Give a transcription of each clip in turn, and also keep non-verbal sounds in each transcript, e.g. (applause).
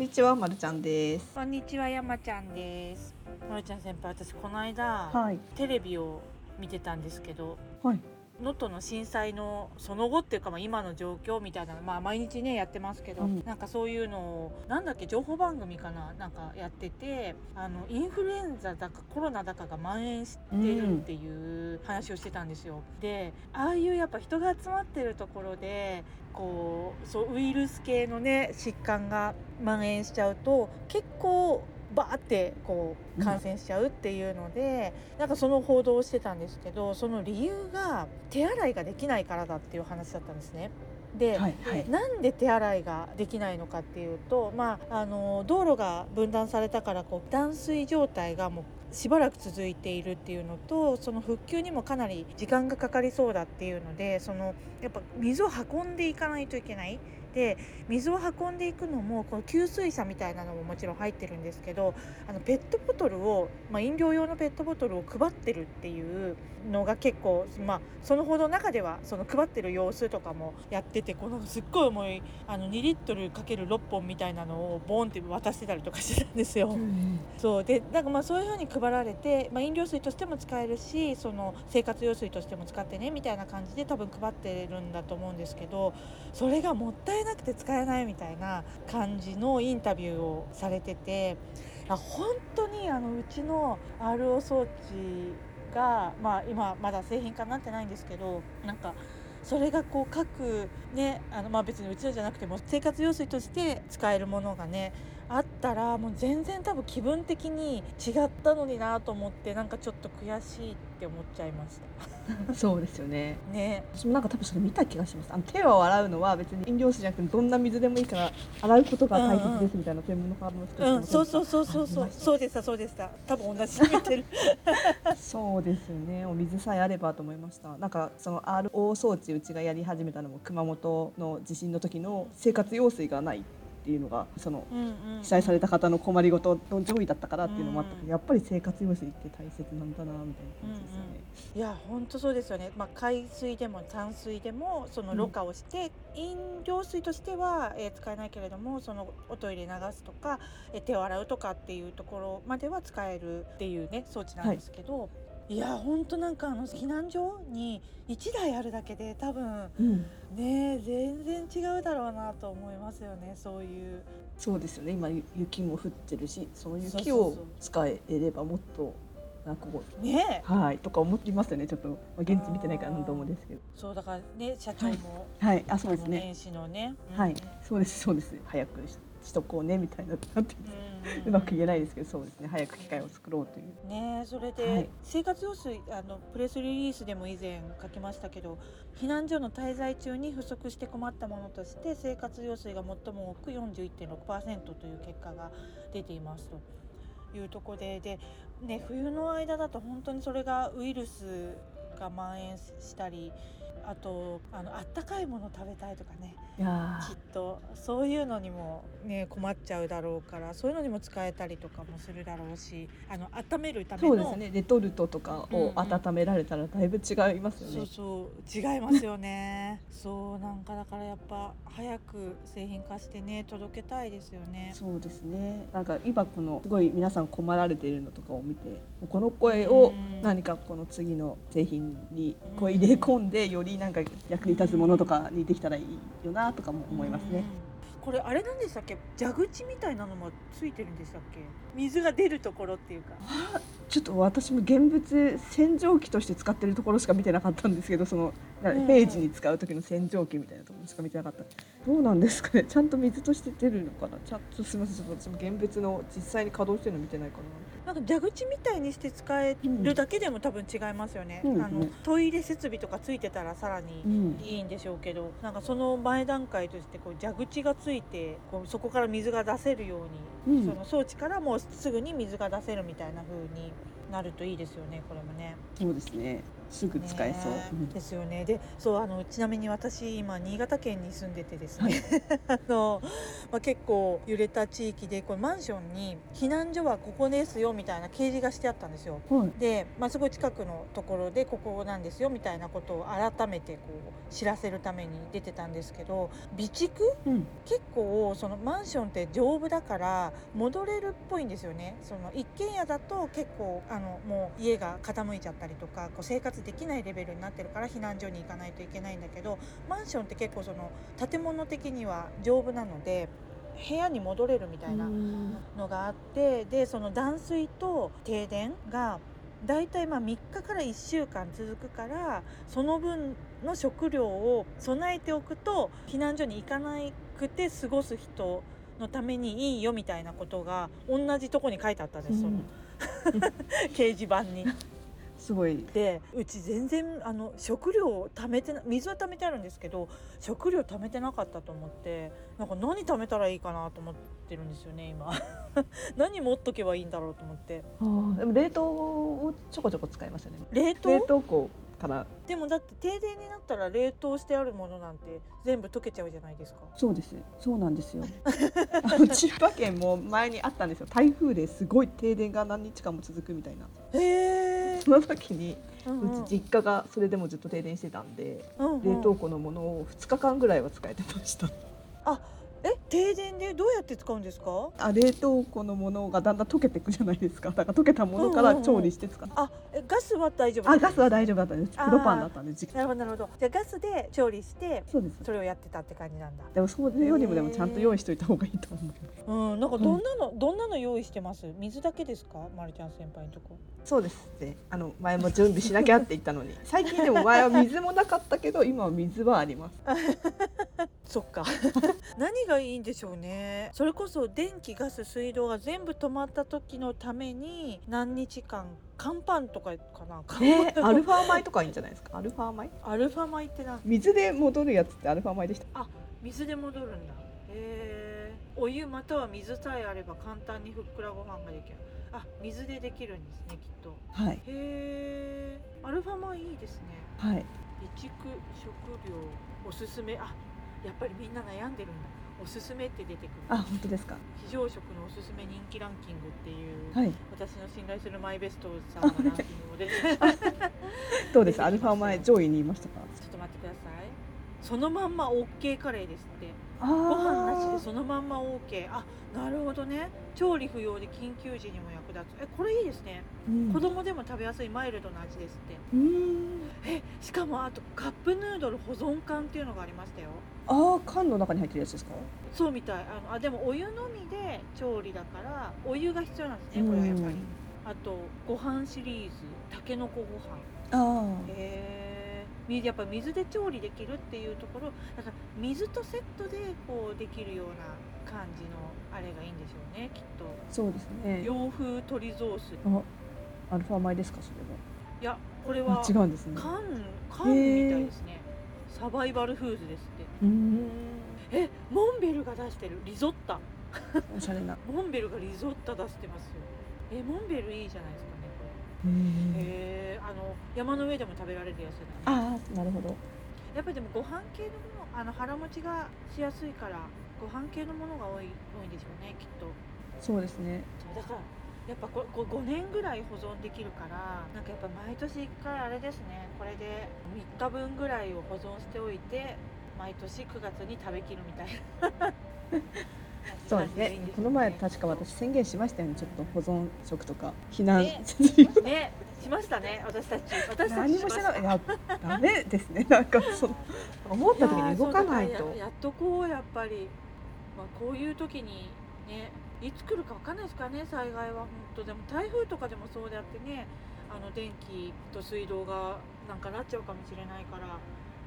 んにちは、まるちゃんです。こんにちは、山ちゃんです。まるちゃん先輩、私この間、はい。テレビを見てたんですけど、はい。能登の震災のその後っていうか、まあ、今の状況みたいなのまあ毎日ねやってますけど、うんなんかそういうのをなんだっけ情報番組かななんかやっててあのインフルエンザだかコロナだかが蔓延してるっていう話をしてたんですよ。でああいうやっぱ人が集まってるところでこうそうウイルス系のね疾患が蔓延しちゃうと結構バーってこう感染しちゃうっていうので、なんかその報道をしてたんですけどその理由が手洗いができないからだっていう話だったんですね。で、はいはいなんで手洗いができないのかっていうと、まあ、あの道路が分断されたからこう断水状態がもうしばらく続いているっていうのとその復旧にもかなり時間がかかりそうだっていうのでそのやっぱ水を運んでいかないといけない。で水を運んでいくのもこの給水車みたいなのももちろん入ってるんですけどあのペットボトルを、まあ、飲料用のペットボトルを配ってるっていうのが結構、まあ、そのほど中ではその配ってる様子とかもやっててこのすっごい重いあの2リットルかける6本みたいなのをボンって渡してたりとかしてたんですよ。そうでなんかまあそういう風に配られて、まあ、飲料水としても使えるしその生活用水としても使ってねみたいな感じで多分配ってるんだと思うんですけどそれがもったいえなくて使えないみたいな感じのインタビューをされててあ本当にあのうちの RO 装置が、まあ、今まだ製品化になってないんですけどなんかそれがこう各ねあのまあ別にうちのじゃなくても生活用水として使えるものがねあったらもう全然多分気分的に違ったのになと思ってなんかちょっと悔しいって思っちゃいました (laughs) そうですよね。ね私もなんか多分それ見た気がします。あの手を洗うのは別に飲料水じゃなくてどんな水でもいいから洗うことが大切ですみたいな専門の方の人うんそうそうそうそうそうそうでしたそうでした多分同じの見てるそうですよね。お水さえあればと思いました。なんかその RO 装置うちがやり始めたのも熊本の地震の時の生活用水がないっていうのがそのうんうん。被災された方の困りごとの上位だったからっていうのもあったけど、うんやっぱり生活用水って大切なんだなみたいな感じですよね。いや本当そうですよね、まあ、海水でも淡水でもそのろ過をして、飲料水としては、えー使えないけれどもそのおトイレ流すとか、えー手を洗うとかっていうところまでは使えるっていうね装置なんですけど、い、や本当なんかあの避難所に1台あるだけで多分うん。ね全然違うだろうなと思いますよねそういう。そうですよね。今ゆ雪も降ってるしその雪を使えればもっとなんかこうね。はい。とか思いますよね。ちょっと、まあ、現地見てないからなんと思うんですけど。そうだからね社長も、はい。あそうですね。年始のね、はい。そうです。そうです。早くししとこうねみたいななんてうん。うまく言えないですけどそうですね。早く機会を作ろうという。ねえそれはでい。生活用水あのプレスリリースでも以前書きましたけど避難所の滞在中に不足して困ったものとして生活用水が最も多く41.6%という結果が出ていますと。いうところでで、ね、冬の間だと本当にそれがウイルスが蔓延したりあとあのあったかいもの食べたいとかね。きっとそういうのにもね困っちゃうだろうからそういうのにも使えたりとかもするだろうしあの温めるためのそうですね。レトルトとかを温められたらだいぶ違いますよね、そうそう。違いますよね。(laughs) そうなんかだからやっぱ早く製品化してね届けたいですよね。そうですね。なんか今このすごい皆さん困られているのとかを見てこの声をうん。何かこの次の製品にこう入れ込んでよりなんか役に立つものとかにできたらいいよなとかも思いますね。うん。これあれなんでしたっけ？蛇口みたいなのもついてるんでしたっけ？水が出るところっていうか。ちょっと私も現物洗浄機として使ってるところしか見てなかったんですけどそのなうん。平時に使う時の洗浄機みたいなところしか見てなかった。どうなんですかね？ちゃんと水として出るのかな？ちゃんとすみません。ちょっと私も現物の実際に稼働してるの見てないかななんか蛇口みたいにして使えるだけでも多分違いますよね、うん。あのトイレ設備とかついてたらさらにうん。いいんでしょうけどなんかその前段階としてこう蛇口がついてこうそこから水が出せるように、うん。その装置からもうすぐに水が出せるみたいな風になるといいですよねこれもね。そうですねすぐ使えそう、ねうん。ですよね。で、そうあのちなみに私今新潟県に住んでてですね、(laughs) あのまあ結構揺れた地域でこれマンションに避難所はここですよみたいな掲示がしてあったんですよ。はい。で、まあすごい近くのところでここなんですよみたいなことを改めてこう知らせるために出てたんですけど、備蓄？うん。結構そのマンションって丈夫だから戻れるっぽいんですよね。その一軒家だと結構あのもう家が傾いちゃったりとかこう生活できないレベルになってるから避難所に行かないといけないんだけどマンションって結構その建物的には丈夫なので部屋に戻れるみたいなうん。のがあってでその断水と停電がだいたいまあ3日から1週間続くからその分の食料を備えておくと避難所に行かなくて過ごす人のためにいいよみたいなことが同じとこに書いてあったんです、その。(laughs) 掲示板に。すごい。でうち全然あの食料を貯めてな水は貯めてあるんですけど食料貯めてなかったと思ってなんか何貯めたらいいかなと思ってるんですよね今。(laughs) 何持っとけばいいんだろうと思って。でも冷凍をちょこちょこ使いますよね。冷凍？冷凍庫からでもだって停電になったら冷凍してあるものなんて全部溶けちゃうじゃないですか。そうです。そうなんですよ。千葉県も前にあったんですよ。台風ですごい停電が何日間も続くみたいな。へえ (laughs) その時にうち実家がそれでもずっと停電してたんで冷凍庫のものを2日間ぐらいは使えてましたえ停電でどうやって使うんですか？あ冷凍庫のものがだんだん溶けていくじゃないですか。だから溶けたものから調理して使って、あえガスは大丈夫あガスは大丈夫だったんです。プロパンだったんで実家なるほどなるほど。じゃあガスで調理してそうです。それをやってたって感じなんだ。でもそれよりもでもちゃんと用意しといた方がいいと思ううん、なんかどんなの、どんなの用意してます？水だけですか、まるちゃん先輩のとこ。そうですってあの前も準備しなきゃって言ったのに。(laughs) 最近でも前は水もなかったけど今は水はあります。(laughs) そっか。(laughs) 何がいいんでしょうね。それこそ電気、ガス、水道が全部止まった時のために、何日間。乾パンとかかな。えー (laughs) アルファ米とかいいんじゃないですか？アルファ米？アルファ米ってな、水で戻るやつってアルファ米でした？水で戻るんだ。へえ。お湯または水さえあれば簡単にふっくらご飯ができる。あ、水でできるんですね、きっと。はいへえ。アルファ米いいですね。はい備蓄食料おすすめあやっぱりみんな悩んでるんだおすすめって出てくる。あ本当ですか。非常食のおすすめ人気ランキングっていう、はい。私の信頼するマイベストさんのランキングを出てちょっどうです？アルファ米上位にいましたか？と待ってください。そのまんま OK カレーですって。あご飯なしでーそのまんま OK あなるほどね。調理不要で緊急時にも役立つえこれいいですね、うん。子供でも食べやすいマイルドな味ですって。えしかもあとカップヌードル保存缶っていうのがありましたよ。ああ缶の中に入ってるやつですか？そうみたい。あのあでもお湯のみで調理だからお湯が必要なんですねこれはやっぱり。あとご飯シリーズ。たけのこご飯。ああへえみやっぱ水で調理できるっていうところだから水とセットでこうできるような感じのあれがいいんでしょうねきっと。そうですね。洋風鶏ゾースあアルファ米ですかそれいやこれははあ違うんですね。缶缶みたいですね。サバイバルフーズですって。うーん。えモンベルが出してる。リゾッタ。おしゃれな。(laughs) モンベルがリゾッタ出してますよ。えモンベルいいじゃないですかねへえあの山の上でも食べられるやつああなるほど。やっぱりでもご飯系のものあの腹持ちがしやすいからご飯系のものが多い多いんでしょうねきっと。そうですね。だからやっぱここ5年ぐらい保存できるからなんかやっぱ毎年1回あれですね。これで3日分ぐらいを保存しておいて毎年9月に食べきるみたいなそうですね。この前確か私宣言しましたよね。ちょっと保存食とか。避難。ね。(laughs) ね。しましたね。私たち。私たち何もしてまないいやダメですね。なんかその思った時に動かないと。やっとこうやっぱり、まあ、こういう時にねいつ来るかわかんないですからね災害は本当。でも台風とかでもそうであってねあの電気と水道がなんかなっちゃうかもしれないから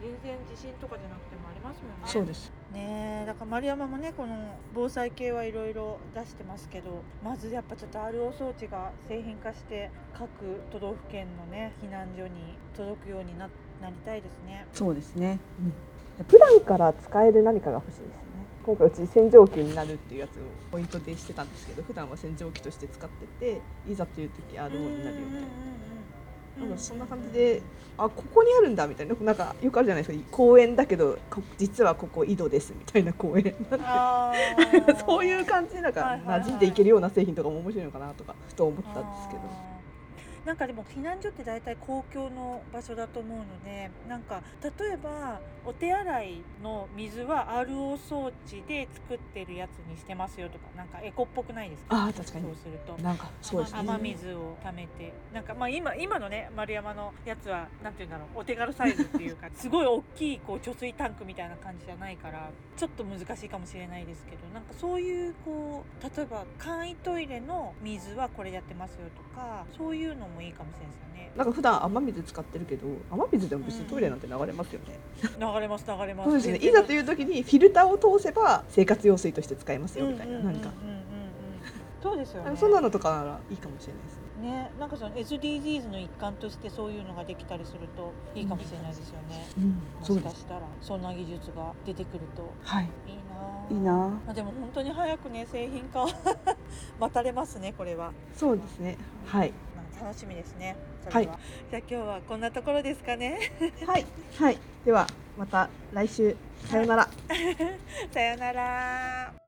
全然地震とかじゃなくてもありますもんね。そうです。ねえだから丸山もねこの防災系はいろいろ出してますけどまずやっぱちょっと RO 装置が製品化して各都道府県のね避難所に届くようにななりたいですね。そうですね、うん、普段から使える何かが欲しいですね。今回うち洗浄機になるっていうやつをポイントでしてたんですけど普段は洗浄機として使ってていざという時 RO になるよみたいななん。かそんな感じであここにあるんだみたいな。なんかよくあるじゃないですか。公園だけどこ実はここ井戸ですみたいな公園。なんあてーそういう感じ。でなんか馴染んでいけるような製品とかも面白いのかなとかふと思ったんですけど。なんかでも避難所って大体公共の場所だと思うのでなんか例えばお手洗いの水は RO 装置で作ってるやつにしてますよとかなんかエコっぽくないですか？あー確かにそうすると。なんかそうですね。雨水を溜めてなんかまあ今今のね丸山のやつはなんていうんだろうお手軽サイズっていうか (laughs) すごい大きいこう貯水タンクみたいな感じじゃないからちょっと難しいかもしれないですけどなんかそういうこう例えば簡易トイレの水はこれやってますよとかそういうのもいいかもしれないですよねなんか普段雨水使ってるけど雨水でも別にトイレなんて流れますよね。流れます流れますそうですね。いざという時にフィルターを通せば生活用水として使えますよみたいなうんうんうんなんかうんうんうんそうですよねそんなのとかならいいかもしれないですね。ねなんかその SDGs の一環としてそういうのができたりするといいかもしれないですよね、うん、うです。しかしたらそんな技術が出てくるとはい。いいなあいいなまあ、でも本当に早くね製品化 (laughs) 待たれますねこれは、そうですね。はい。まあ、楽しみですねそれは、じゃあ今日はこんなところですかねはい。はい。ではまた来週さようなら。さよなら (laughs)